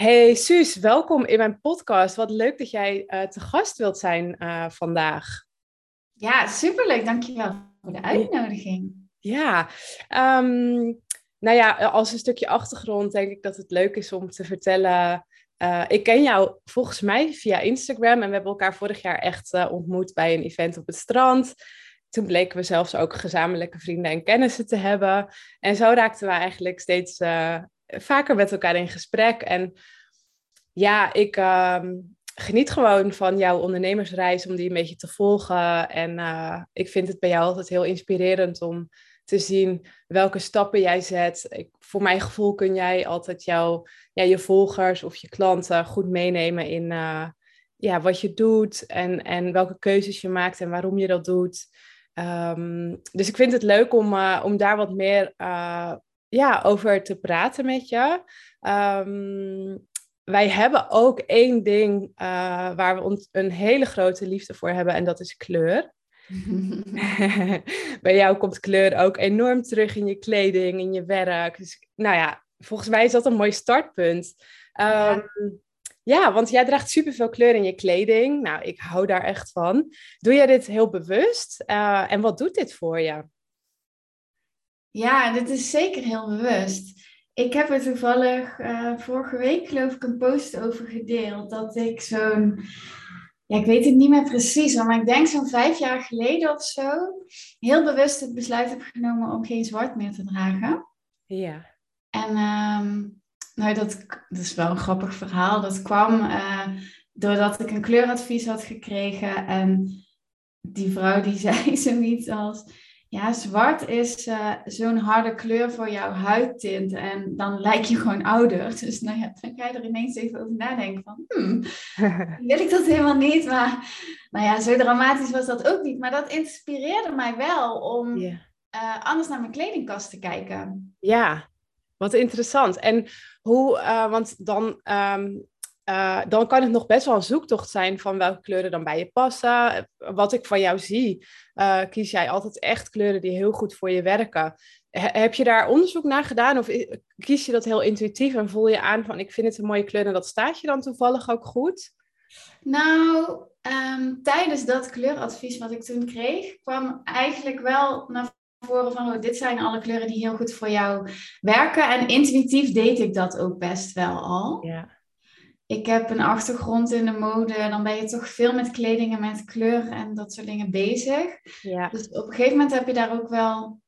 Hey Suus, welkom in mijn podcast. Wat leuk dat jij uh, te gast wilt zijn uh, vandaag. Ja, superleuk. Dankjewel voor de uitnodiging. Ja, um, nou ja, als een stukje achtergrond denk ik dat het leuk is om te vertellen. Uh, ik ken jou volgens mij via Instagram en we hebben elkaar vorig jaar echt ontmoet bij een event op het strand. Toen bleken we zelfs ook gezamenlijke vrienden en kennissen te hebben. En zo raakten we eigenlijk steeds vaker met elkaar in gesprek. En ja, ik uh, geniet gewoon van jouw ondernemersreis om die een beetje te volgen. En uh, ik vind het bij jou altijd heel inspirerend om te zien welke stappen jij zet. Ik, voor mijn gevoel kun jij altijd jouw, ja, je volgers of je klanten goed meenemen in uh, ja, wat je doet en, en welke keuzes je maakt en waarom je dat doet. Um, dus ik vind het leuk om, uh, om daar wat meer ja, over te praten met je. Um, wij hebben ook één ding uh, waar we ons een hele grote liefde voor hebben en dat is kleur. Bij jou komt kleur ook enorm terug in je kleding, in je werk. Dus, nou ja, volgens mij is dat een mooi startpunt. Um, ja. ja. want jij draagt superveel kleur in je kleding. Nou, ik hou daar echt van. Doe jij dit heel bewust? Uh, en wat doet dit voor je? Ja, dit is zeker heel bewust. Ik heb er toevallig uh, vorige week, geloof ik, een post over gedeeld. Dat ik zo'n, ja, ik weet het niet meer precies, maar ik denk zo'n vijf jaar geleden of zo, heel bewust het besluit heb genomen om geen zwart meer te dragen. Ja. En um, nou, dat, dat is wel een grappig verhaal. Dat kwam uh, doordat ik een kleuradvies had gekregen. En die vrouw die zei zoiets als ja, zwart is uh, zo'n harde kleur voor jouw huidtint en dan lijk je gewoon ouder. Dus nou ja, dan ga je er ineens even over nadenken van, hmm, wil ik dat helemaal niet? Maar nou ja, zo dramatisch was dat ook niet. Maar dat inspireerde mij wel om yeah. uh, anders naar mijn kledingkast te kijken. Ja, wat interessant. En hoe, uh, want dan um, uh, dan kan het nog best wel een zoektocht zijn van welke kleuren dan bij je passen. Wat ik van jou zie, uh, kies jij altijd echt kleuren die heel goed voor je werken. heb je daar onderzoek naar gedaan of kies je dat heel intuïtief en voel je aan van ik vind het een mooie kleur en dat staat je dan toevallig ook goed? Nou, um, tijdens dat kleuradvies wat ik toen kreeg, kwam eigenlijk wel naar voren van oh, dit zijn alle kleuren die heel goed voor jou werken. En intuïtief deed ik dat ook best wel al. Ja ik heb een achtergrond in de mode, dan ben je toch veel met kleding en met kleur en dat soort dingen bezig. Ja. Dus op een gegeven moment heb je daar ook wel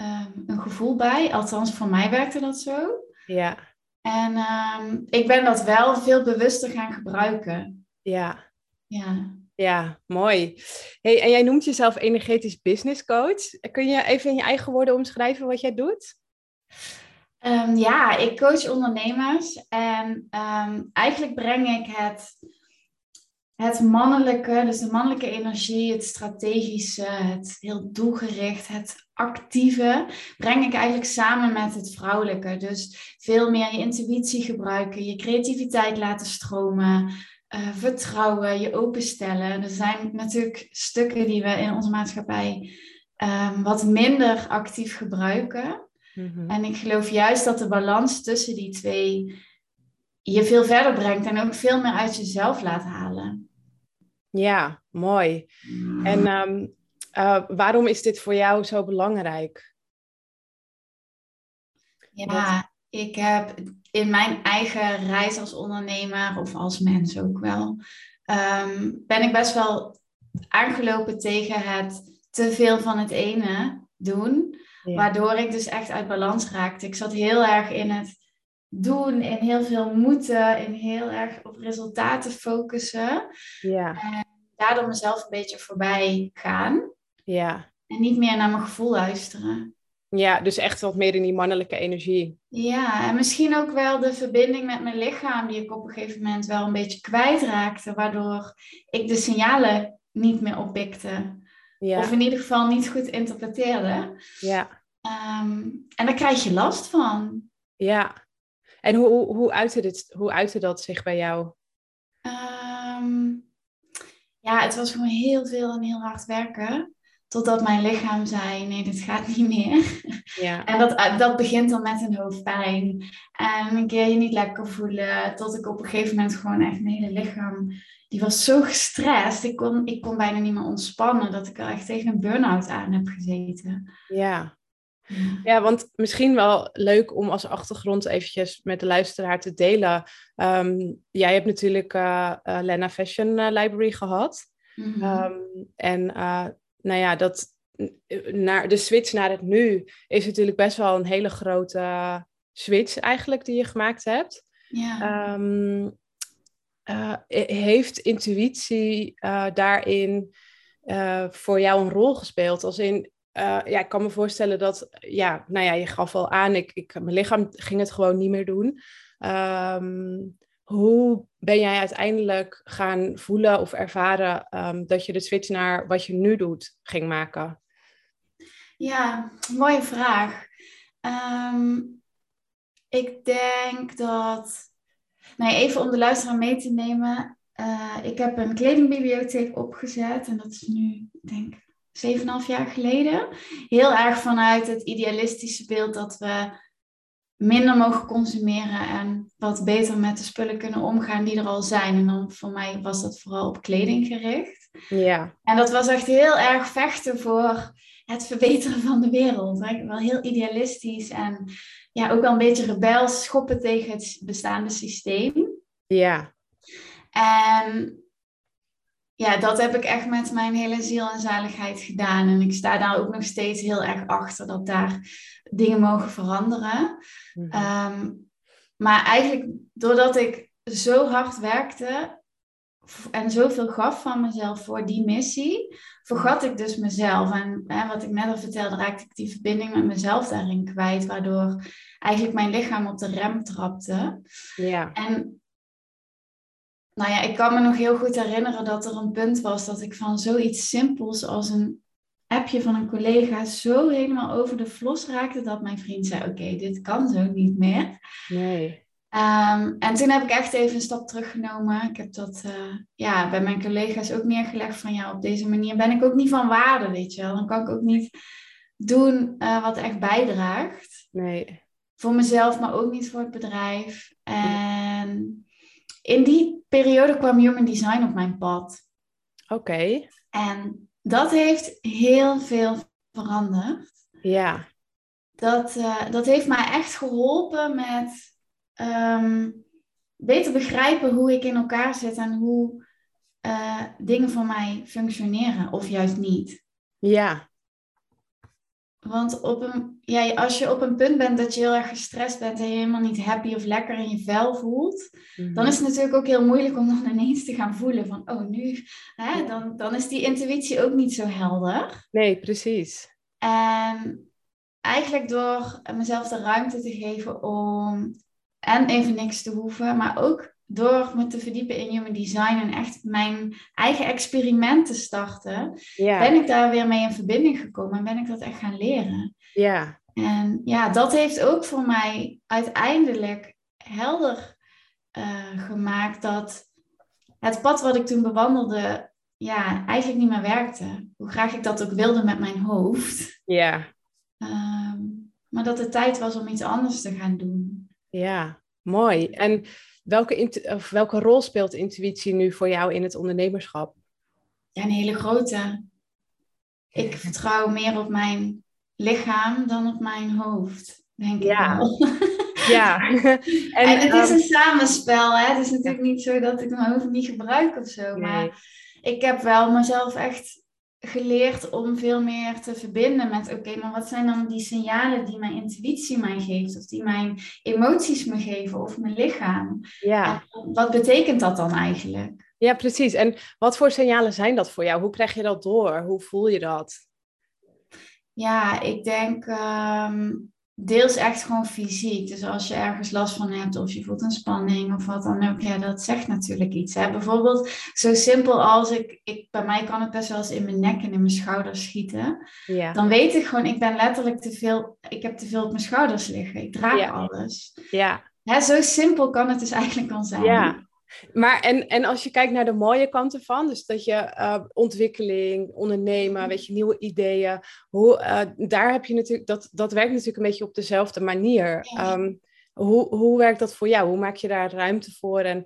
um, een gevoel bij. Althans, voor mij werkte dat zo. Ja. En um, ik ben dat wel veel bewuster gaan gebruiken. Ja. Ja. Ja, mooi. Hey, en jij noemt jezelf energetisch business coach. Kun je even in je eigen woorden omschrijven wat jij doet? Um, ja, ik coach ondernemers en um, eigenlijk breng ik het, het mannelijke, dus de mannelijke energie, het strategische, het heel doelgericht, het actieve, breng ik eigenlijk samen met het vrouwelijke. Dus veel meer je intuïtie gebruiken, je creativiteit laten stromen, uh, vertrouwen, je openstellen. Er zijn natuurlijk stukken die we in onze maatschappij um, wat minder actief gebruiken. Mm-hmm. En ik geloof juist dat de balans tussen die twee je veel verder brengt en ook veel meer uit jezelf laat halen. Ja, mooi. Mm. En um, uh, waarom is dit voor jou zo belangrijk? Ja, Wat? ik heb in mijn eigen reis als ondernemer of als mens ook wel, um, ben ik best wel aangelopen tegen het te veel van het ene doen. Waardoor ik dus echt uit balans raakte. Ik zat heel erg in het doen, in heel veel moeten, in heel erg op resultaten focussen. Ja. En daardoor mezelf een beetje voorbij gaan. Ja. En niet meer naar mijn gevoel luisteren. Ja, dus echt wat meer in die mannelijke energie. Ja, en misschien ook wel de verbinding met mijn lichaam, die ik op een gegeven moment wel een beetje kwijtraakte, waardoor ik de signalen niet meer oppikte. Ja. Of in ieder geval niet goed interpreteerde. Ja. Um, en daar krijg je last van. Ja. En hoe, hoe, hoe, uitte, dit, hoe uitte dat zich bij jou? Um, ja, het was gewoon heel veel en heel hard werken. Totdat mijn lichaam zei, nee, dit gaat niet meer. Ja. En dat, eh, dat begint dan met een hoofdpijn. En een keer je niet lekker voelen. Tot ik op een gegeven moment gewoon echt mijn hele lichaam... Die was zo gestrest. Ik kon, ik kon bijna niet meer ontspannen. Dat ik er echt tegen een burn-out aan heb gezeten. Ja. Ja, want misschien wel leuk om als achtergrond eventjes met de luisteraar te delen. Um, jij hebt natuurlijk uh, uh, Lena Fashion Library gehad. Mm -hmm. um, en uh, nou ja, dat, naar, de switch naar het nu is natuurlijk best wel een hele grote switch eigenlijk die je gemaakt hebt. Ja. Um, heeft intuïtie daarin voor jou een rol gespeeld? Als in, ja, ik kan me voorstellen dat, ja, nou ja, je gaf al aan, ik, ik, mijn lichaam ging het gewoon niet meer doen. Um, hoe ben jij uiteindelijk gaan voelen of ervaren um, dat je de switch naar wat je nu doet ging maken? Ja, mooie vraag. Um, ik denk dat, nou even om de luisteraar mee te nemen, uh, ik heb een kledingbibliotheek opgezet en dat is nu, ik denk 7,5 jaar geleden. Heel erg vanuit het idealistische beeld dat we minder mogen consumeren en wat beter met de spullen kunnen omgaan die er al zijn. En dan voor mij was dat vooral op kleding gericht. Ja. En dat was echt heel erg vechten voor het verbeteren van de wereld. Wel heel idealistisch en ja, ook wel een beetje rebels, schoppen tegen het bestaande systeem. Ja. En ja, dat heb ik echt met mijn hele ziel en zaligheid gedaan. En ik sta daar ook nog steeds heel erg achter dat daar dingen mogen veranderen. Mm-hmm. Um, maar eigenlijk doordat ik zo hard werkte en zoveel gaf van mezelf voor die missie, vergat ik dus mezelf. En hè, wat ik net al vertelde, raakte ik die verbinding met mezelf daarin kwijt, waardoor eigenlijk mijn lichaam op de rem trapte. Ja. En nou ja, ik kan me nog heel goed herinneren dat er een punt was dat ik van zoiets simpels als een appje van een collega zo helemaal over de vlos raakte dat mijn vriend zei: Oké, dit kan zo niet meer. Nee. Um, en toen heb ik echt even een stap teruggenomen. Ik heb dat uh, ja, bij mijn collega's ook neergelegd van ja, op deze manier ben ik ook niet van waarde, weet je wel. Dan kan ik ook niet doen uh, wat echt bijdraagt. Nee. Voor mezelf, maar ook niet voor het bedrijf. En in die periode kwam Human Design op mijn pad. Oké. Okay. En dat heeft heel veel veranderd. Ja. Dat, uh, dat heeft mij echt geholpen met um, beter begrijpen hoe ik in elkaar zit en hoe uh, dingen voor mij functioneren of juist niet. Ja. Want op een, ja, als je op een punt bent dat je heel erg gestrest bent en je helemaal niet happy of lekker in je vel voelt, mm-hmm. dan is het natuurlijk ook heel moeilijk om dan ineens te gaan voelen van, oh nu, hè, dan, dan is die intuïtie ook niet zo helder. Nee, precies. En eigenlijk door mezelf de ruimte te geven om en even niks te hoeven, maar ook door me te verdiepen in human design en echt mijn eigen experiment te starten, ja. ben ik daar weer mee in verbinding gekomen en ben ik dat echt gaan leren. Ja. En ja, dat heeft ook voor mij uiteindelijk helder uh, gemaakt dat het pad wat ik toen bewandelde, ja, eigenlijk niet meer werkte. Hoe graag ik dat ook wilde met mijn hoofd. Ja. Um, maar dat het tijd was om iets anders te gaan doen. Ja, mooi. En welke, of welke rol speelt intuïtie nu voor jou in het ondernemerschap? Ja, een hele grote. Ik vertrouw meer op mijn lichaam dan op mijn hoofd, denk ja. ik wel. Ja. en, en, het is een samenspel, hè. Het is natuurlijk niet zo dat ik mijn hoofd niet gebruik of zo. Nee. Maar ik heb wel mezelf echt geleerd om veel meer te verbinden met, oké, maar wat zijn dan die signalen die mijn intuïtie mij geeft, of die mijn emoties me geven, of mijn lichaam? Ja. En wat betekent dat dan eigenlijk? Ja, precies. En wat voor signalen zijn dat voor jou? Hoe krijg je dat door? Hoe voel je dat? Ja, ik denk um, deels echt gewoon fysiek. Dus als je ergens last van hebt of je voelt een spanning of wat dan ook, ja, dat zegt natuurlijk iets. Hè? Bijvoorbeeld zo simpel als ik, ik, bij mij kan het best wel eens in mijn nek en in mijn schouders schieten. Ja. Dan weet ik gewoon, ik ben letterlijk te veel, ik heb te veel op mijn schouders liggen. Ik draag Ja. alles. Ja. Hè, zo simpel kan het dus eigenlijk al zijn. Ja. Maar en, en als je kijkt naar de mooie kanten van, dus dat je uh, ontwikkeling, ondernemen, weet je, nieuwe ideeën, hoe, uh, daar heb je natuurlijk, dat, dat werkt natuurlijk een beetje op dezelfde manier. Um, hoe, hoe werkt dat voor jou? Hoe maak je daar ruimte voor? En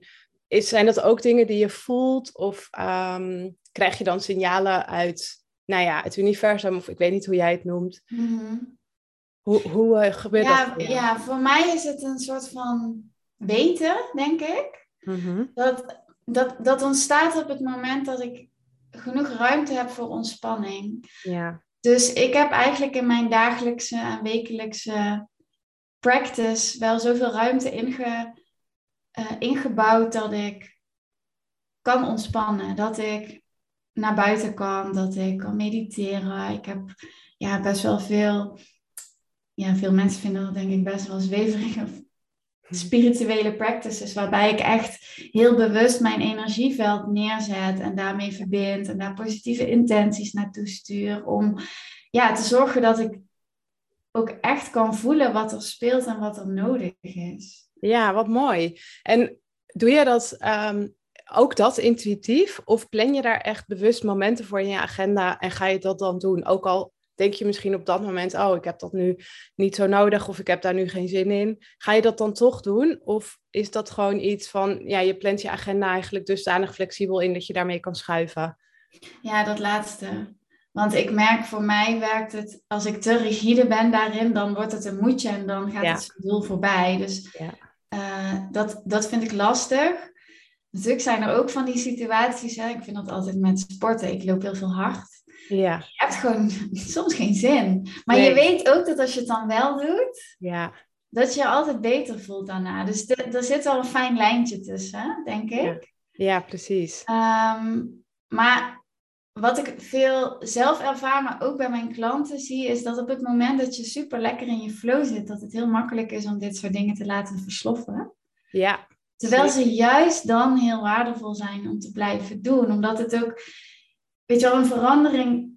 is, zijn dat ook dingen die je voelt? Of um, krijg je dan signalen uit, nou ja, het universum, of ik weet niet hoe jij het noemt? Mm-hmm. Hoe, hoe uh, gebeurt ja, dat? Voor ja, voor mij is het een soort van weten, denk ik. Mm-hmm. Dat, dat, dat ontstaat op het moment dat ik genoeg ruimte heb voor ontspanning. Ja. Dus ik heb eigenlijk in mijn dagelijkse en wekelijkse practice wel zoveel ruimte inge, uh, ingebouwd dat ik kan ontspannen. Dat ik naar buiten kan, dat ik kan mediteren. Ik heb ja, best wel veel. Ja, veel mensen vinden dat denk ik best wel zweverig spirituele practices, waarbij ik echt heel bewust mijn energieveld neerzet en daarmee verbind en daar positieve intenties naartoe stuur om ja, te zorgen dat ik ook echt kan voelen wat er speelt en wat er nodig is. Ja, wat mooi. En doe je dat um, ook dat intuïtief of plan je daar echt bewust momenten voor in je agenda en ga je dat dan doen? Ook al denk je misschien op dat moment, oh, ik heb dat nu niet zo nodig of ik heb daar nu geen zin in. Ga je dat dan toch doen? Of is dat gewoon iets van, ja, je plant je agenda eigenlijk dusdanig flexibel in dat je daarmee kan schuiven? Ja, dat laatste. Want ik merk voor mij werkt het, als ik te rigide ben daarin, dan wordt het een moedje en dan gaat het doel voorbij. Dus ja. uh, dat, dat vind ik lastig. Natuurlijk zijn er ook van die situaties, hè. ik vind dat altijd met sporten, ik loop heel veel hard. Ja. Je hebt gewoon soms geen zin. Maar je weet ook dat als je het dan wel doet, ja. dat je je altijd beter voelt daarna. Dus er zit wel een fijn lijntje tussen, denk ik. Ja, ja precies. Um, maar wat ik veel zelf ervaar, maar ook bij mijn klanten zie, is dat op het moment dat je super lekker in je flow zit, dat het heel makkelijk is om dit soort dingen te laten versloffen. Ja. Terwijl ze juist dan heel waardevol zijn om te blijven doen. Omdat het ook, weet je wel, een verandering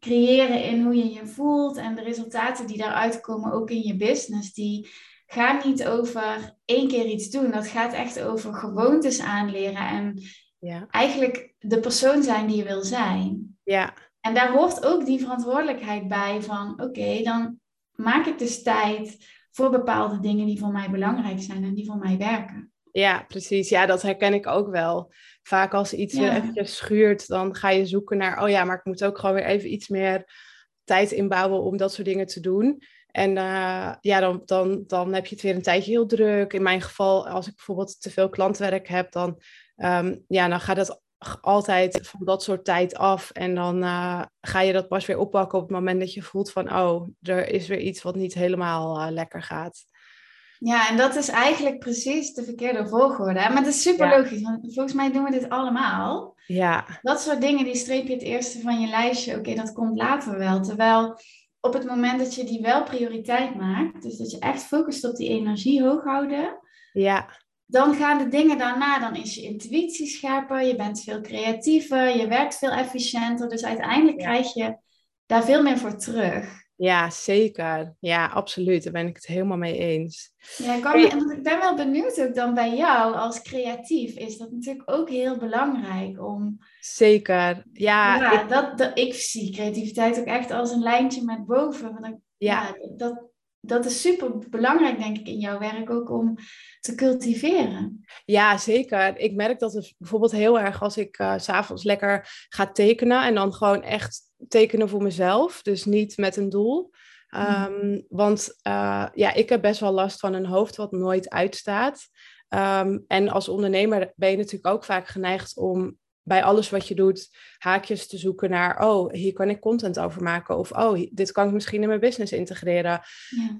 creëren in hoe je je voelt en de resultaten die daaruit komen, ook in je business, die gaan niet over één keer iets doen. Dat gaat echt over gewoontes aanleren en ja. eigenlijk de persoon zijn die je wil zijn. Ja. En daar hoort ook die verantwoordelijkheid bij van oké, dan maak ik dus tijd voor bepaalde dingen die voor mij belangrijk zijn en die voor mij werken. Ja, precies. Ja, dat herken ik ook wel. Vaak als iets ja. eventjes schuurt, dan ga je zoeken naar, oh ja, maar ik moet ook gewoon weer even iets meer tijd inbouwen om dat soort dingen te doen. En uh, ja, dan, dan, dan heb je het weer een tijdje heel druk. In mijn geval, als ik bijvoorbeeld te veel klantwerk heb, dan, um, ja, dan gaat het altijd van dat soort tijd af. En dan uh, ga je dat pas weer oppakken op het moment dat je voelt van, oh, er is weer iets wat niet helemaal uh, lekker gaat. Ja, en dat is eigenlijk precies de verkeerde volgorde. Maar het is super ja. logisch, want volgens mij doen we dit allemaal. Ja. Dat soort dingen, die streep je het eerste van je lijstje. Oké, dat komt later wel. Terwijl op het moment dat je die wel prioriteit maakt, dus dat je echt focust op die energie hoog houden, ja. dan gaan de dingen daarna, dan is je intuïtie scherper, je bent veel creatiever, je werkt veel efficiënter. Dus uiteindelijk ja. krijg je daar veel meer voor terug. Ja, zeker. Ja, absoluut. Daar ben ik het helemaal mee eens. Ja, ik, kan, ik ben wel benieuwd ook dan bij jou als creatief. Is dat natuurlijk ook heel belangrijk om... Zeker, ja. ja ik... Dat, dat, ik zie creativiteit ook echt als een lijntje met boven. Want ja. ja. dat, dat is super belangrijk, denk ik, in jouw werk ook om te cultiveren. Ja, zeker. Ik merk dat het bijvoorbeeld heel erg als ik uh, s'avonds lekker ga tekenen en dan gewoon echt tekenen voor mezelf, dus niet met een doel. Um, want uh, ja, ik heb best wel last van een hoofd wat nooit uitstaat. Um, en als ondernemer ben je natuurlijk ook vaak geneigd om bij alles wat je doet haakjes te zoeken naar, oh, hier kan ik content over maken. Of, oh, dit kan ik misschien in mijn business integreren.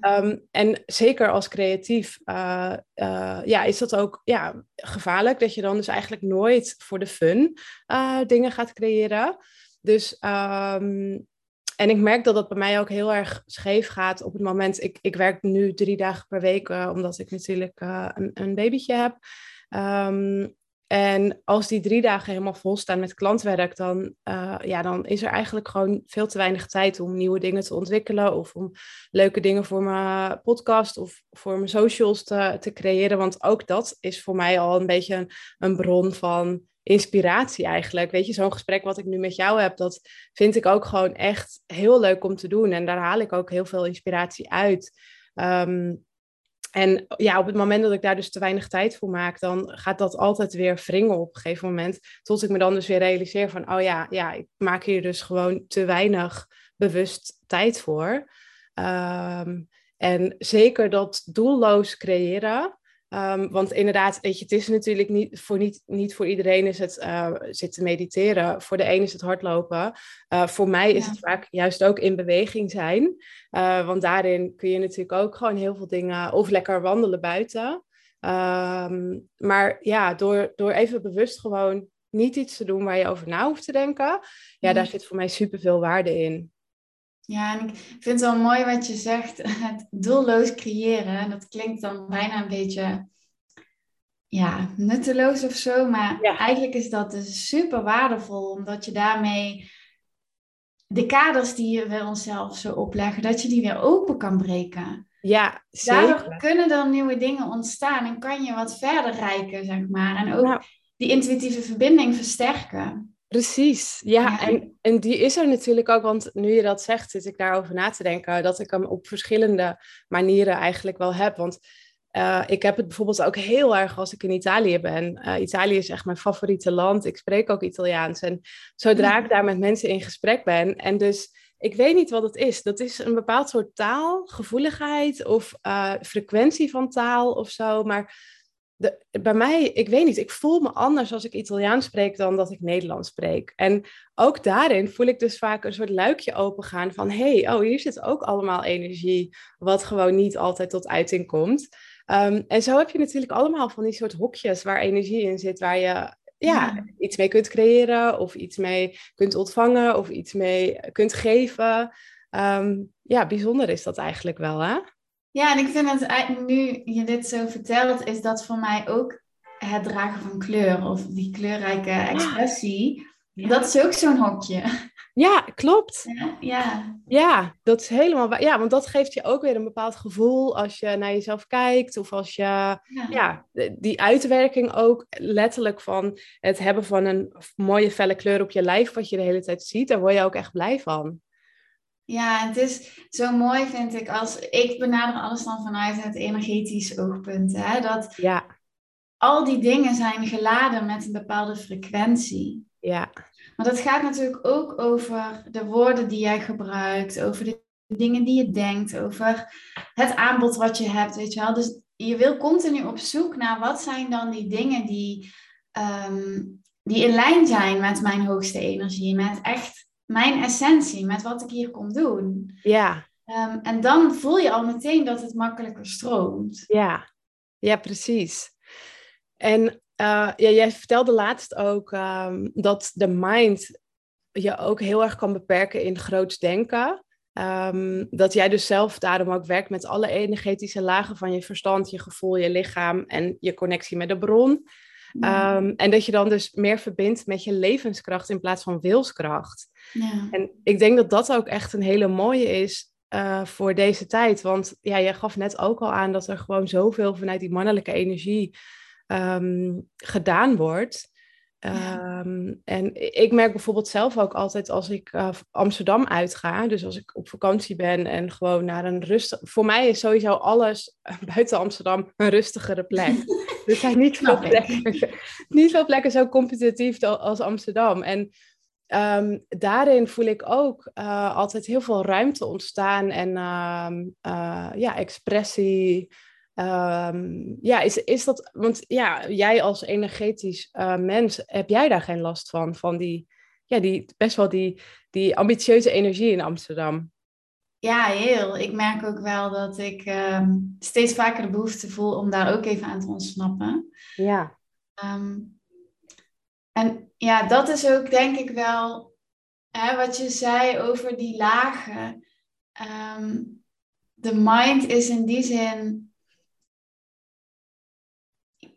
Ja. Um, en zeker als creatief, uh, uh, ja, is dat ook ja, gevaarlijk dat je dan dus eigenlijk nooit voor de fun uh, dingen gaat creëren. Dus, um, en ik merk dat dat bij mij ook heel erg scheef gaat op het moment, ik, ik werk nu drie dagen per week, omdat ik natuurlijk een, een babytje heb. Um, en als die drie dagen helemaal vol staan met klantwerk, dan, uh, ja, dan is er eigenlijk gewoon veel te weinig tijd om nieuwe dingen te ontwikkelen of om leuke dingen voor mijn podcast of voor mijn socials te, te creëren. Want ook dat is voor mij al een beetje een, een bron van inspiratie eigenlijk. Weet je, zo'n gesprek wat ik nu met jou heb, dat vind ik ook gewoon echt heel leuk om te doen. En daar haal ik ook heel veel inspiratie uit. Um, en ja, op het moment dat ik daar dus te weinig tijd voor maak, dan gaat dat altijd weer wringen op een gegeven moment. Tot ik me dan dus weer realiseer van, oh ja, ja ik maak hier dus gewoon te weinig bewust tijd voor. Um, en zeker dat doelloos creëren, Um, want inderdaad, weet je, het is natuurlijk niet voor, niet, niet voor iedereen is het uh, zitten mediteren. Voor de een is het hardlopen. Uh, voor mij is het vaak juist ook in beweging zijn. Uh, want daarin kun je natuurlijk ook gewoon heel veel dingen, of lekker wandelen buiten. Um, maar ja, door, door even bewust gewoon niet iets te doen waar je over na hoeft te denken. Ja, daar zit voor mij superveel waarde in. Ja, en ik vind het wel mooi wat je zegt, het doelloos creëren. Dat klinkt dan bijna een beetje ja, nutteloos of zo, maar eigenlijk is dat dus super waardevol, omdat je daarmee de kaders die we onszelf zo opleggen, dat je die weer open kan breken. Ja, zeker. Daardoor kunnen er nieuwe dingen ontstaan en kan je wat verder reiken, zeg maar. En ook nou. die intuïtieve verbinding versterken. Precies, ja. En, en die is er natuurlijk ook, want nu je dat zegt, zit ik daarover na te denken, dat ik hem op verschillende manieren eigenlijk wel heb. Want uh, ik heb het bijvoorbeeld ook heel erg als ik in Italië ben. Uh, Italië is echt mijn favoriete land. Ik spreek ook Italiaans. En zodra ik daar met mensen in gesprek ben, en dus ik weet niet wat het is. Dat is een bepaald soort taal, gevoeligheid of uh, frequentie van taal of zo. Maar de, bij mij, ik weet niet, ik voel me anders als ik Italiaans spreek dan dat ik Nederlands spreek. En ook daarin voel ik dus vaak een soort luikje opengaan van, hé, hey, oh, hier zit ook allemaal energie, wat gewoon niet altijd tot uiting komt. Um, en zo heb je natuurlijk allemaal van die soort hokjes waar energie in zit, waar je ja, iets mee kunt creëren of iets mee kunt ontvangen of iets mee kunt geven. Um, ja, bijzonder is dat eigenlijk wel, hè? Ja, en ik vind het nu je dit zo vertelt, is dat voor mij ook het dragen van kleur of die kleurrijke expressie. Dat is ook zo'n hokje. Ja, klopt. Ja, ja. ja, dat is helemaal waar. Ja, want dat geeft je ook weer een bepaald gevoel als je naar jezelf kijkt. Of als je, ja, ja die uitwerking ook letterlijk van het hebben van een mooie felle kleur op je lijf, wat je de hele tijd ziet, daar word je ook echt blij van. Ja, het is zo mooi, vind ik, als ik benader alles dan vanuit het energetisch oogpunt. Hè? Dat ja. al die dingen zijn geladen met een bepaalde frequentie. Ja. Maar dat gaat natuurlijk ook over de woorden die jij gebruikt, over de dingen die je denkt, over het aanbod wat je hebt, weet je wel. Dus je wil continu op zoek naar wat zijn dan die dingen die, um, die in lijn zijn met mijn hoogste energie, met echt mijn essentie, met wat ik hier kom doen. Ja. Um, en dan voel je al meteen dat het makkelijker stroomt. Ja, ja precies. En uh, ja, jij vertelde laatst ook um, dat de mind je ook heel erg kan beperken in groots denken. Um, dat jij dus zelf daarom ook werkt met alle energetische lagen van je verstand, je gevoel, je lichaam en je connectie met de bron. Um, en dat je dan dus meer verbindt met je levenskracht in plaats van wilskracht. Ja. En ik denk dat dat ook echt een hele mooie is uh, voor deze tijd. Want ja, jij gaf net ook al aan dat er gewoon zoveel vanuit die mannelijke energie um, gedaan wordt. Um, en ik merk bijvoorbeeld zelf ook altijd als ik uh, Amsterdam uitga, dus als ik op vakantie ben en gewoon naar een rustig. Voor mij is sowieso alles buiten Amsterdam een rustigere plek. er zijn niet veel, plekken, niet veel plekken zo competitief als Amsterdam. En um, daarin voel ik ook uh, altijd heel veel ruimte ontstaan en um, uh, ja, expressie. Um, ja, is, is dat, want ja, jij als energetisch uh, mens, heb jij daar geen last van? Van die, ja, die best wel die, die ambitieuze energie in Amsterdam? Ja, heel. Ik merk ook wel dat ik um, steeds vaker de behoefte voel om daar ook even aan te ontsnappen. Ja. Um, en ja, dat is ook denk ik wel hè, wat je zei over die lagen. de mind is in die zin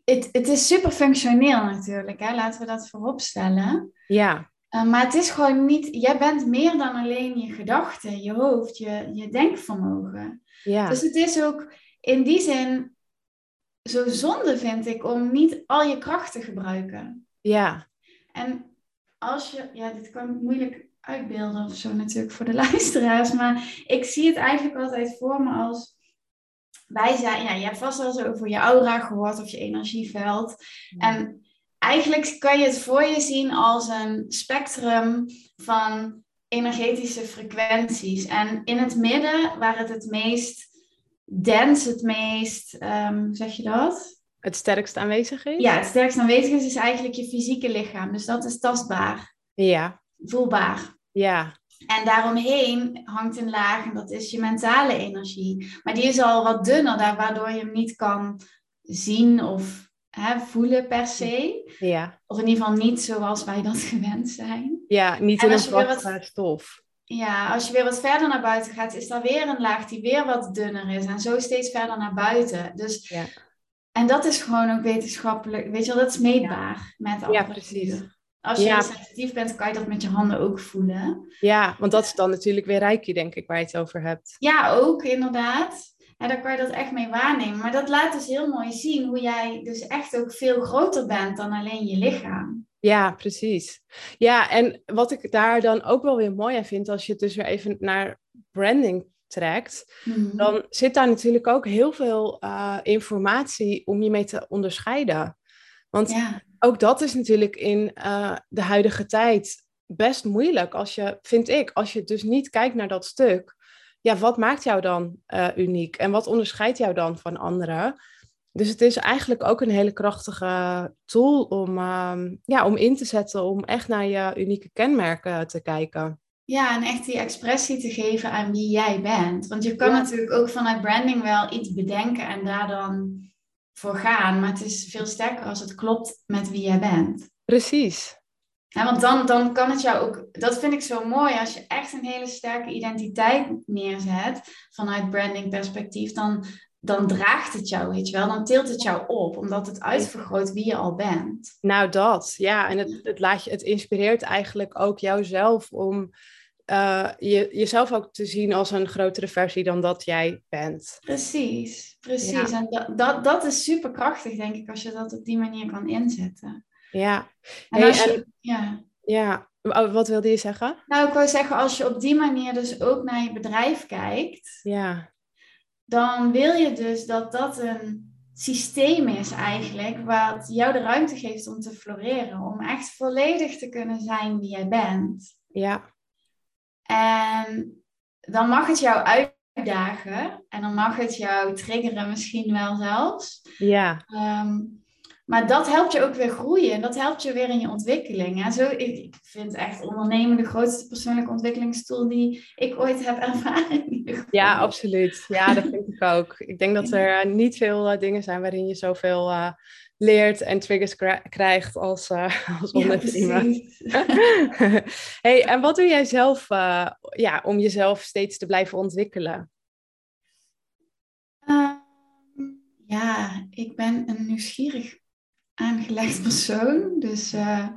het, het is super functioneel natuurlijk, hè? laten we dat voorop stellen. Ja. Uh, maar het is gewoon niet, jij bent meer dan alleen je gedachten, je hoofd, je, je denkvermogen. Ja. Dus het is ook in die zin zo zonde, vind ik, om niet al je kracht te gebruiken. Ja. En als je, ja, dit kan moeilijk uitbeelden of zo natuurlijk voor de luisteraars, maar ik zie het eigenlijk altijd voor me als wij zijn, ja, je hebt vast wel eens over je aura gehoord of je energieveld. En eigenlijk kan je het voor je zien als een spectrum van energetische frequenties. En in het midden, waar het het meest dens, het meest, um, zeg je dat? Het sterkst aanwezig is? Ja, het sterkst aanwezig is, is eigenlijk je fysieke lichaam. Dus dat is tastbaar. Ja. Voelbaar. Ja. En daaromheen hangt een laag en dat is je mentale energie. Maar die is al wat dunner, daar, waardoor je hem niet kan zien of hè, voelen per se. Ja. Of in ieder geval niet zoals wij dat gewend zijn. Ja, niet in een vaste stof. Ja, als je weer wat verder naar buiten gaat, is er weer een laag die weer wat dunner is. En zo steeds verder naar buiten. Dus, ja. En dat is gewoon ook wetenschappelijk, weet je wel, dat is meetbaar met Ja, precies. Als je sensitief bent, kan je dat met je handen ook voelen. Ja, want dat is dan natuurlijk weer reiki, denk ik, waar je het over hebt. Ja, ook inderdaad. En daar kan je dat echt mee waarnemen. Maar dat laat dus heel mooi zien hoe jij dus echt ook veel groter bent dan alleen je lichaam. Ja, precies. Ja, en wat ik daar dan ook wel weer mooi aan vind, als je het dus weer even naar branding trekt, Mhm. dan zit daar natuurlijk ook heel veel uh, informatie om je mee te onderscheiden. Want Ja. Ook dat is natuurlijk in uh, de huidige tijd best moeilijk, als je, vind ik, als je dus niet kijkt naar dat stuk. Ja, wat maakt jou dan uh, uniek en wat onderscheidt jou dan van anderen? Dus het is eigenlijk ook een hele krachtige tool om, um, ja, om in te zetten, om echt naar je unieke kenmerken te kijken. Ja, en echt die expressie te geven aan wie jij bent. Want je kan Ja. natuurlijk ook vanuit branding wel iets bedenken en daar dan voor gaan. Maar het is veel sterker als het klopt met wie jij bent. Precies. Ja, want dan, dan kan het jou ook, dat vind ik zo mooi, als je echt een hele sterke identiteit neerzet vanuit branding perspectief, dan, dan draagt het jou, weet je wel, dan tilt het jou op, omdat het uitvergroot wie je al bent. Nou, dat. Ja, en het, het, laat je, het inspireert eigenlijk ook jouzelf om uh, je, jezelf ook te zien als een grotere versie dan dat jij bent. Precies, precies. Ja. En dat, dat, dat is super krachtig, denk ik, als je dat op die manier kan inzetten. Ja. En Hey, als je, en- ja. Ja, Oh, wat wilde je zeggen? Nou, ik wou zeggen, als je op die manier dus ook naar je bedrijf kijkt, Ja, dan wil je dus dat dat een systeem is eigenlijk, wat jou de ruimte geeft om te floreren, om echt volledig te kunnen zijn wie jij bent. ja, En dan mag het jou uitdagen en dan mag het jou triggeren misschien wel zelfs. ja, Ehm, maar dat helpt je ook weer groeien en dat helpt je weer in je ontwikkeling. Ja, zo, ik, vind echt ondernemen de grootste persoonlijke ontwikkelingstool die ik ooit heb ervaren. ja, absoluut. Ja, dat vind ik ook. Ik denk dat er niet veel eh, dingen zijn waarin je zoveel eh, leert en triggers kri- krijgt als, eh, als ondernemer. hey, en wat doe jij zelf eh, ja, om jezelf steeds te blijven ontwikkelen? Ehm, ja, ik ben een nieuwsgierig aangelegd persoon. Dus eh,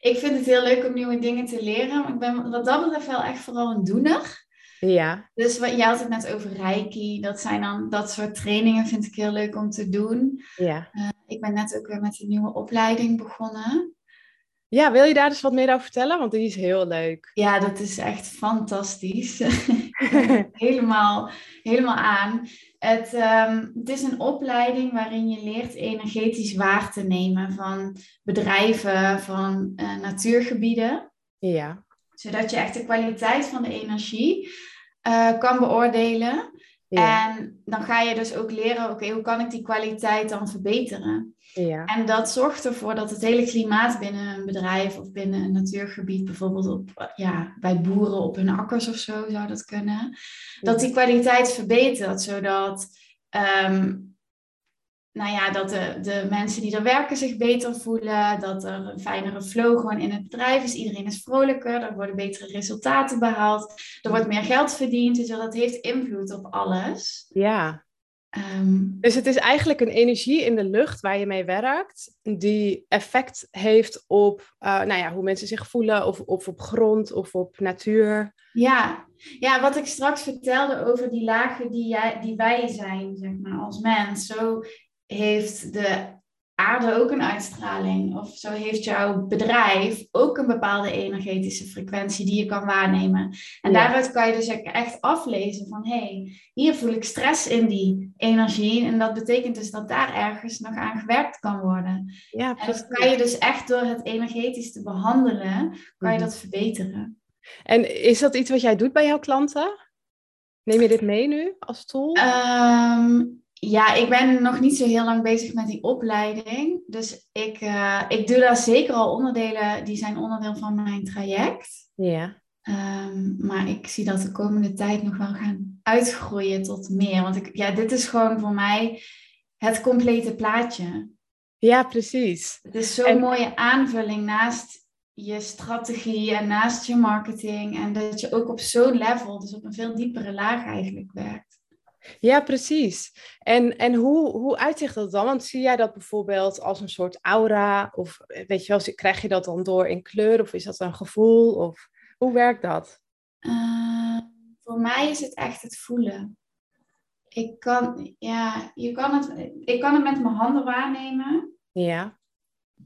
ik vind het heel leuk om nieuwe dingen te leren. Maar ik ben wat dat betreft wel echt vooral een doener. Ja, Dus wat, je had het net over Reiki. Dat zijn dan dat soort trainingen vind ik heel leuk om te doen. ja. Ik ben net ook weer met een nieuwe opleiding begonnen. Ja, wil je daar dus wat meer over vertellen? Want die is heel leuk. Ja, dat is echt fantastisch. helemaal, helemaal aan. Het, ehm, het is een opleiding waarin je leert energetisch waar te nemen van bedrijven, van eh, natuurgebieden. Ja, Zodat je echt de kwaliteit van de energie eh, kan beoordelen. ja, En dan ga je dus ook leren, oké, hoe kan ik die kwaliteit dan verbeteren? ja, En dat zorgt ervoor dat het hele klimaat binnen een bedrijf of binnen een natuurgebied, bijvoorbeeld op, ja, bij boeren op hun akkers of zo zou dat kunnen, dat die kwaliteit verbetert, zodat, ehm, nou ja, dat de, de mensen die er werken zich beter voelen, dat er een fijnere flow gewoon in het bedrijf is, iedereen is vrolijker, er worden betere resultaten behaald, er wordt meer geld verdiend, dus dat heeft invloed op alles. ja, Ehm, dus het is eigenlijk een energie in de lucht waar je mee werkt, die effect heeft op uh, nou ja, hoe mensen zich voelen, of, of op grond of op natuur. Ja. ja, wat ik straks vertelde over die lagen die, jij, die wij zijn, zeg maar, als mens. Zo heeft de aarde ook een uitstraling. Of zo heeft jouw bedrijf ook een bepaalde energetische frequentie die je kan waarnemen. En daaruit kan je dus echt aflezen van hé, hey, hier voel ik stress in die energie. En dat betekent dus dat daar ergens nog aan gewerkt kan worden. Ja, en dat kan je dus echt door het energetisch te behandelen, kan je mhm. dat verbeteren. En is dat iets wat jij doet bij jouw klanten? Neem je dit mee nu als tool? Ehm, ja, ik ben nog niet zo heel lang bezig met die opleiding. Dus ik, uh, ik doe daar zeker al onderdelen, die zijn onderdeel van mijn traject. Ja. Um, maar ik zie dat de komende tijd nog wel gaan uitgroeien tot meer. Want ik, ja, dit is gewoon voor mij het complete plaatje. Ja, precies. Het is zo'n mooie aanvulling naast je strategie en naast je marketing. En dat je ook op zo'n level, dus op een veel diepere laag eigenlijk werkt. Ja, precies. En, en hoe, hoe uitzicht dat dan? Want zie jij dat bijvoorbeeld als een soort aura? Of weet je wel, krijg je dat dan door in kleur? Of is dat een gevoel? Of hoe werkt dat? Uh, voor mij is het echt het voelen. Ik kan, ja, je kan het, ik kan het met mijn handen waarnemen. Ja.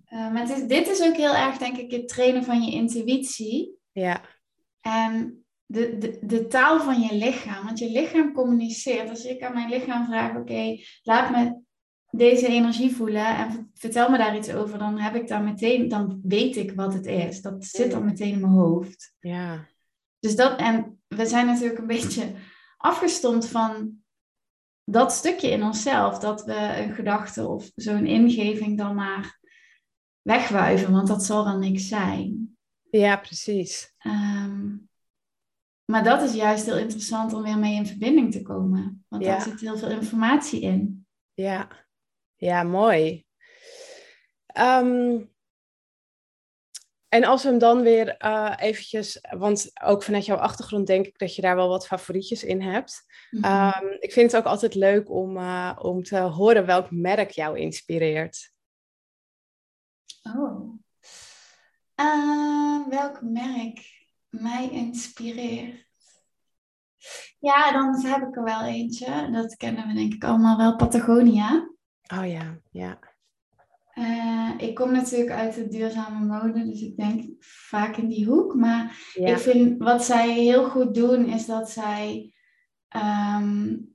Uh, maar is, dit is ook heel erg, denk ik, het trainen van je intuïtie. Ja. En de, de, de taal van je lichaam. Want je lichaam communiceert. Als ik aan mijn lichaam vraag, oké, laat me deze energie voelen en vertel me daar iets over, dan heb ik daar meteen, dan weet ik wat het is. Dat zit dan meteen in mijn hoofd. Ja. Dus dat, en we zijn natuurlijk een beetje afgestomd van dat stukje in onszelf, dat we een gedachte of zo'n ingeving dan maar wegwuiven, want dat zal dan niks zijn. Ja, precies. Um, maar dat is juist heel interessant om weer mee in verbinding te komen. Want daar zit heel veel informatie in. Ja, ja mooi. Ehm, en als we hem dan weer uh, eventjes, want ook vanuit jouw achtergrond denk ik dat je daar wel wat favorietjes in hebt. Mhm. Ehm, ik vind het ook altijd leuk om, uh, om te horen welk merk jou inspireert. Oh, uh, welk merk? Mij inspireert. Ja, dan heb ik er wel eentje. Dat kennen we denk ik allemaal wel, Patagonia. Oh ja, ja. Uh, ik kom natuurlijk uit de duurzame mode, dus ik denk vaak in die hoek. Maar ik vind wat zij heel goed doen, is dat zij um,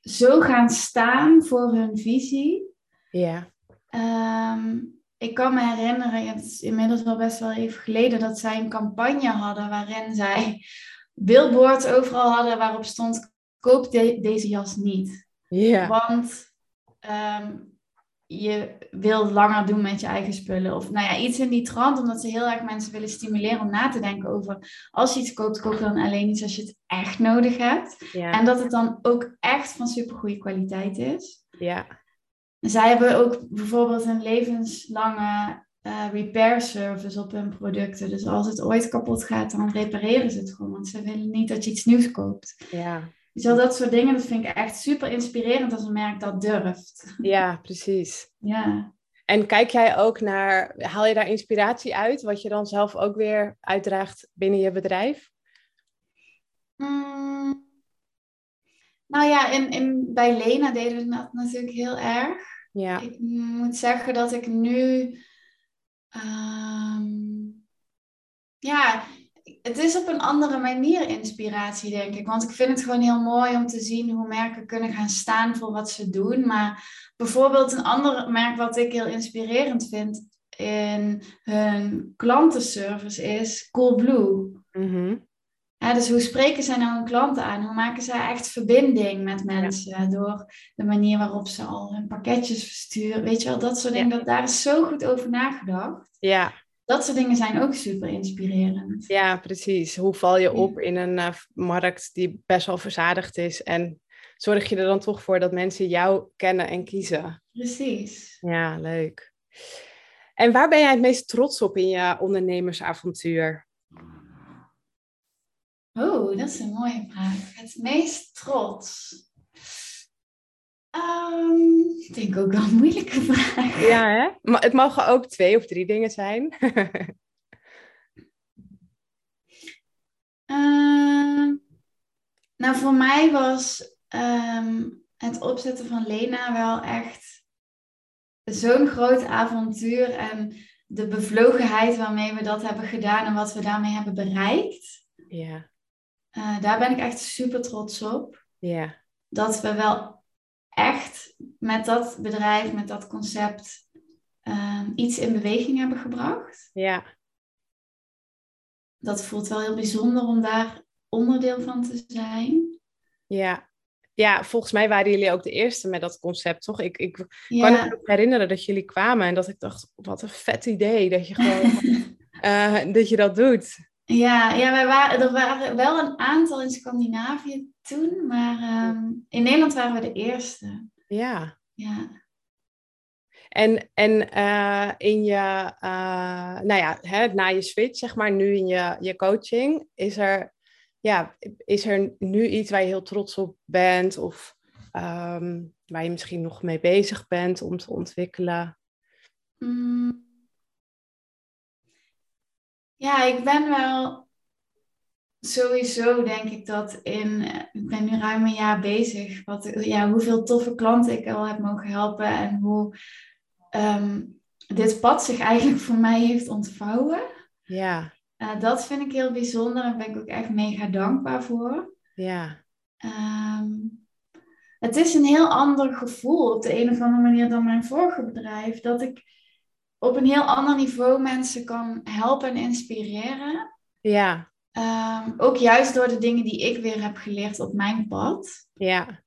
zo gaan staan voor hun visie. Ja. Um, ik kan me herinneren, het is inmiddels al best wel even geleden, dat zij een campagne hadden waarin zij billboards overal hadden waarop stond: koop deze jas niet. Ja. Want um, je wil langer doen met je eigen spullen. Of nou ja, iets in die trant, omdat ze heel erg mensen willen stimuleren om na te denken over als je iets koopt, koop dan alleen iets als je het echt nodig hebt. En dat het dan ook echt van supergoeie kwaliteit is. Ja. Zij hebben ook bijvoorbeeld een levenslange uh, repair service op hun producten. Dus als het ooit kapot gaat, dan repareren ze het gewoon. Want ze willen niet dat je iets nieuws koopt. Ja. Dus al dat soort dingen, dat vind ik echt super inspirerend als een merk dat durft. Ja, precies. Ja. En kijk jij ook naar, haal je daar inspiratie uit, wat je dan zelf ook weer uitdraagt binnen je bedrijf? Mm. Nou ja, in, in, bij Lena deden we dat natuurlijk heel erg. Ja. Ik moet zeggen dat ik nu. Um, ja, het is op een andere manier inspiratie, denk ik. Want ik vind het gewoon heel mooi om te zien hoe merken kunnen gaan staan voor wat ze doen. Maar bijvoorbeeld een ander merk wat ik heel inspirerend vind in hun klantenservice is Coolblue. Mm dus hoe spreken zij nou hun klanten aan? Hoe maken zij echt verbinding met mensen door de manier waarop ze al hun pakketjes versturen? Weet je wel, dat soort dingen. Dat, daar is zo goed over nagedacht. Ja. Dat soort dingen zijn ook super inspirerend. Ja, precies. Hoe val je op in een uh, markt die best wel verzadigd is? En zorg je er dan toch voor dat mensen jou kennen en kiezen? Precies. Ja, leuk. En waar ben jij het meest trots op in je ondernemersavontuur? Oh, dat is een mooie vraag. Het meest trots. Um, ik denk ook wel een moeilijke vraag. Ja, hè? Maar het mogen ook twee of drie dingen zijn. uh, nou, voor mij was um, het opzetten van Lena wel echt zo'n groot avontuur. En de bevlogenheid waarmee we dat hebben gedaan en wat we daarmee hebben bereikt. Ja. Uh, daar ben ik echt super trots op. Ja. Dat we wel echt met dat bedrijf, met dat concept, um, iets in beweging hebben gebracht. Ja. Dat voelt wel heel bijzonder om daar onderdeel van te zijn. Ja. Ja, volgens mij waren jullie ook de eerste met dat concept, toch? Ik, ik kan me ook herinneren dat jullie kwamen en dat ik dacht, wat een vet idee dat je gewoon uh, dat je dat doet. Ja, ja wij waren, er waren wel een aantal in Scandinavië toen, maar um, in Nederland waren we de eerste. Ja. Ja. En, en uh, in je, uh, nou ja, hè, na je switch, zeg maar, nu in je, je coaching, is er, ja, is er nu iets waar je heel trots op bent of um, waar je misschien nog mee bezig bent om te ontwikkelen? Mm. Ja, ik ben wel sowieso denk ik dat in, ik ben nu ruim een jaar bezig, wat, ja, hoeveel toffe klanten ik al heb mogen helpen en hoe um, dit pad zich eigenlijk voor mij heeft ontvouwen. Ja. Uh, dat vind ik heel bijzonder en ben ik ook echt mega dankbaar voor. Ja. Um, het is een heel ander gevoel op de een of andere manier dan mijn vorige bedrijf. Dat ik op een heel ander niveau mensen kan helpen en inspireren. Ja. Um, ook juist door de dingen die ik weer heb geleerd op mijn pad. Ja.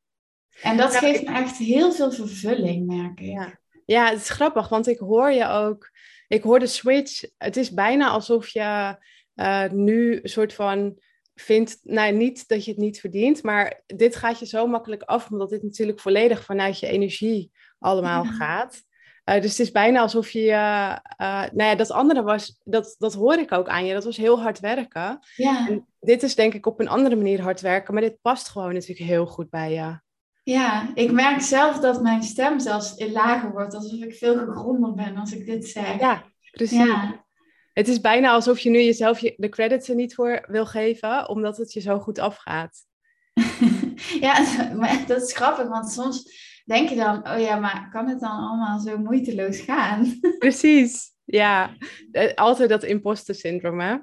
En dat geeft me echt heel veel vervulling, merk ik. Ja. ja, het is grappig, want ik hoor je ook. Ik hoor de switch. Het is bijna alsof je uh, nu een soort van vindt, nou niet dat je het niet verdient, maar dit gaat je zo makkelijk af, omdat dit natuurlijk volledig vanuit je energie allemaal ja. gaat. Uh, dus het is bijna alsof je, uh, uh, nou ja, dat andere was, dat, dat hoor ik ook aan je, dat was heel hard werken. Ja. En dit is denk ik op een andere manier hard werken, maar dit past gewoon natuurlijk heel goed bij je. Ja, ik merk zelf dat mijn stem zelfs lager wordt, alsof ik veel gegronder ben als ik dit zeg. Ja, precies. Ja. Het is bijna alsof je nu jezelf de credits er niet voor wil geven, omdat het je zo goed afgaat. ja, maar dat is grappig, want soms denk je dan, oh ja, maar kan het dan allemaal zo moeiteloos gaan? Precies, ja. Altijd dat imposter syndroom, hè?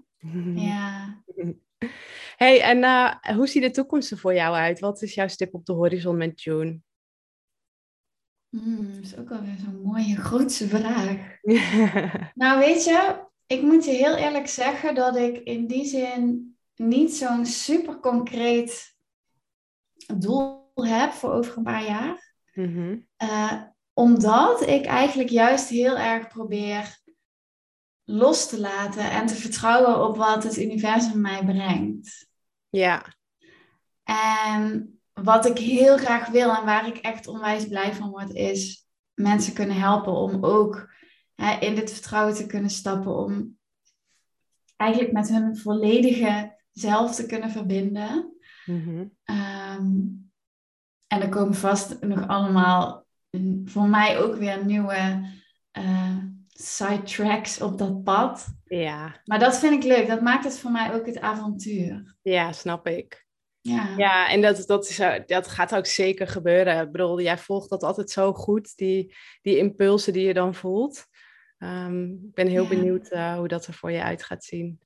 Ja. hey, en uh, hoe ziet de toekomst er voor jou uit? Wat is jouw stip op de horizon met June? Hmm, dat is ook alweer zo'n mooie, grootse vraag. nou, weet je, ik moet je heel eerlijk zeggen dat ik in die zin niet zo'n super concreet doel heb voor over een paar jaar. Mm-hmm. Uh, omdat ik eigenlijk juist heel erg probeer los te laten en te vertrouwen op wat het universum mij brengt. Ja. En wat ik heel graag wil en waar ik echt onwijs blij van word, is mensen kunnen helpen om ook hè, in dit vertrouwen te kunnen stappen, om eigenlijk met hun volledige zelf te kunnen verbinden. Um, en er komen vast nog allemaal voor mij ook weer nieuwe uh, sidetracks op dat pad. Ja. Maar dat vind ik leuk. Dat maakt het voor mij ook het avontuur. Ja, snap ik. Ja, ja en dat, dat, is, dat gaat ook zeker gebeuren. Ik bedoel, jij volgt dat altijd zo goed, die, die impulsen die je dan voelt. Um, ik ben heel ja. benieuwd uh, hoe dat er voor je uit gaat zien.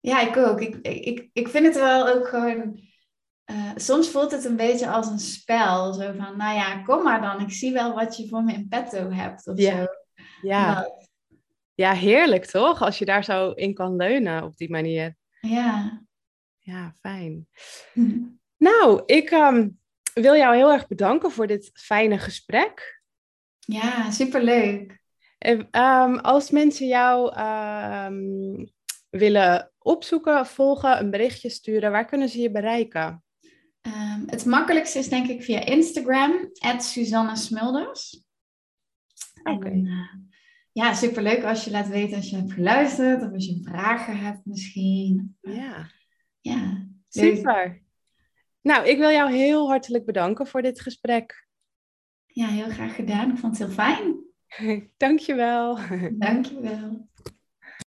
Ja, ik ook. Ik, ik, ik vind het wel ook gewoon uh, soms voelt het een beetje als een spel. Zo van, nou ja, kom maar dan. Ik zie wel wat je voor me in petto hebt. Of ja. Zo. Ja. Dat. ja, heerlijk toch? Als je daar zo in kan leunen op die manier. Ja. Ja, fijn. Hm. Nou, ik um, wil jou heel erg bedanken voor dit fijne gesprek. Ja, superleuk. En, um, als mensen jou um, willen opzoeken, volgen, een berichtje sturen, waar kunnen ze je bereiken? Um, het makkelijkste is denk ik via Instagram, Susanne Smulders. Oké. Okay. Uh, ja, superleuk als je laat weten als je hebt geluisterd of als je vragen hebt misschien. Ja. Ja. Super. Nou, ik wil jou heel hartelijk bedanken voor dit gesprek. Ja, heel graag gedaan. Ik vond het heel fijn. Dankjewel. Dankjewel.